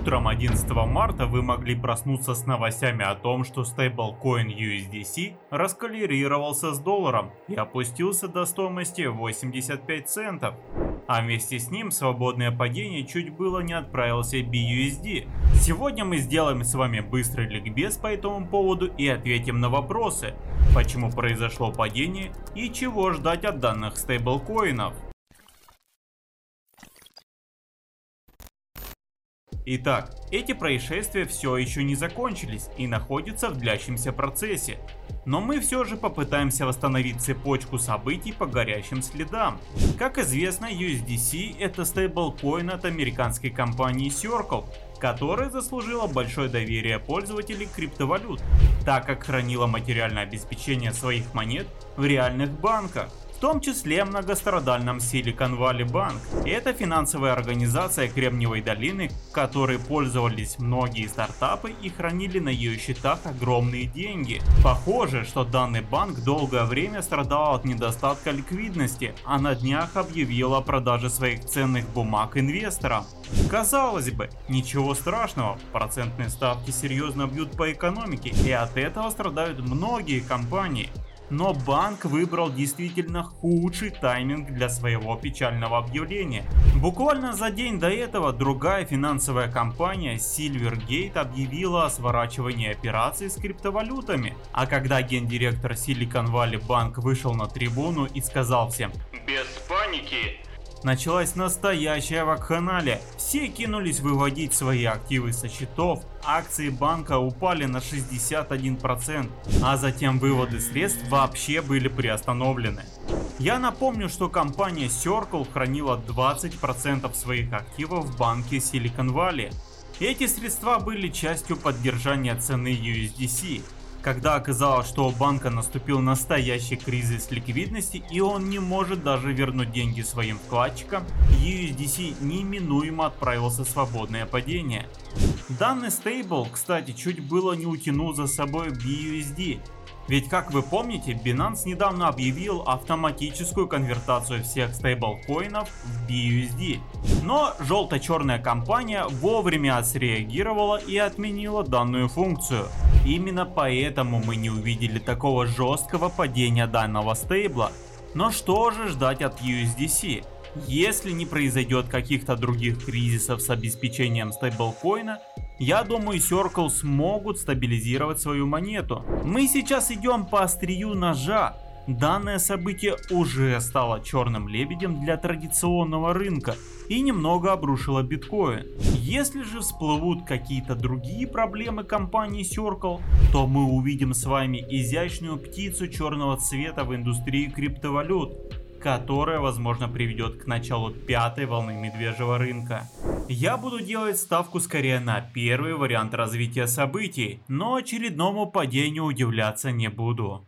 Утром 11 марта вы могли проснуться с новостями о том, что стейблкоин USDC раскалерировался с долларом и опустился до стоимости 85 центов. А вместе с ним свободное падение чуть было не отправился BUSD. Сегодня мы сделаем с вами быстрый ликбез по этому поводу и ответим на вопросы, почему произошло падение и чего ждать от данных стейблкоинов. Итак, эти происшествия все еще не закончились и находятся в длящемся процессе. Но мы все же попытаемся восстановить цепочку событий по горящим следам. Как известно, USDC это стейблкоин от американской компании Circle, которая заслужила большое доверие пользователей криптовалют, так как хранила материальное обеспечение своих монет в реальных банках в том числе многострадальном Silicon Valley Bank. Это финансовая организация Кремниевой долины, которой пользовались многие стартапы и хранили на ее счетах огромные деньги. Похоже, что данный банк долгое время страдал от недостатка ликвидности, а на днях объявил о продаже своих ценных бумаг инвесторам. Казалось бы, ничего страшного, процентные ставки серьезно бьют по экономике и от этого страдают многие компании. Но банк выбрал действительно худший тайминг для своего печального объявления. Буквально за день до этого другая финансовая компания Silvergate объявила о сворачивании операций с криптовалютами. А когда гендиректор Silicon Valley Bank вышел на трибуну и сказал всем «Без паники, Началась настоящая вакханалия. Все кинулись выводить свои активы со счетов, акции банка упали на 61%, а затем выводы средств вообще были приостановлены. Я напомню, что компания Circle хранила 20% своих активов в банке Silicon Valley. Эти средства были частью поддержания цены USDC, когда оказалось, что у банка наступил настоящий кризис ликвидности и он не может даже вернуть деньги своим вкладчикам, USDC неминуемо отправился в свободное падение. Данный стейбл, кстати, чуть было не утянул за собой BUSD, ведь как вы помните, Binance недавно объявил автоматическую конвертацию всех стейблкоинов в BUSD. Но желто-черная компания вовремя среагировала и отменила данную функцию. Именно поэтому мы не увидели такого жесткого падения данного стейбла. Но что же ждать от USDC? Если не произойдет каких-то других кризисов с обеспечением стейблкоина, я думаю Circle смогут стабилизировать свою монету. Мы сейчас идем по острию ножа. Данное событие уже стало черным лебедем для традиционного рынка и немного обрушило биткоин. Если же всплывут какие-то другие проблемы компании Circle, то мы увидим с вами изящную птицу черного цвета в индустрии криптовалют которая возможно приведет к началу пятой волны медвежьего рынка. Я буду делать ставку скорее на первый вариант развития событий, но очередному падению удивляться не буду.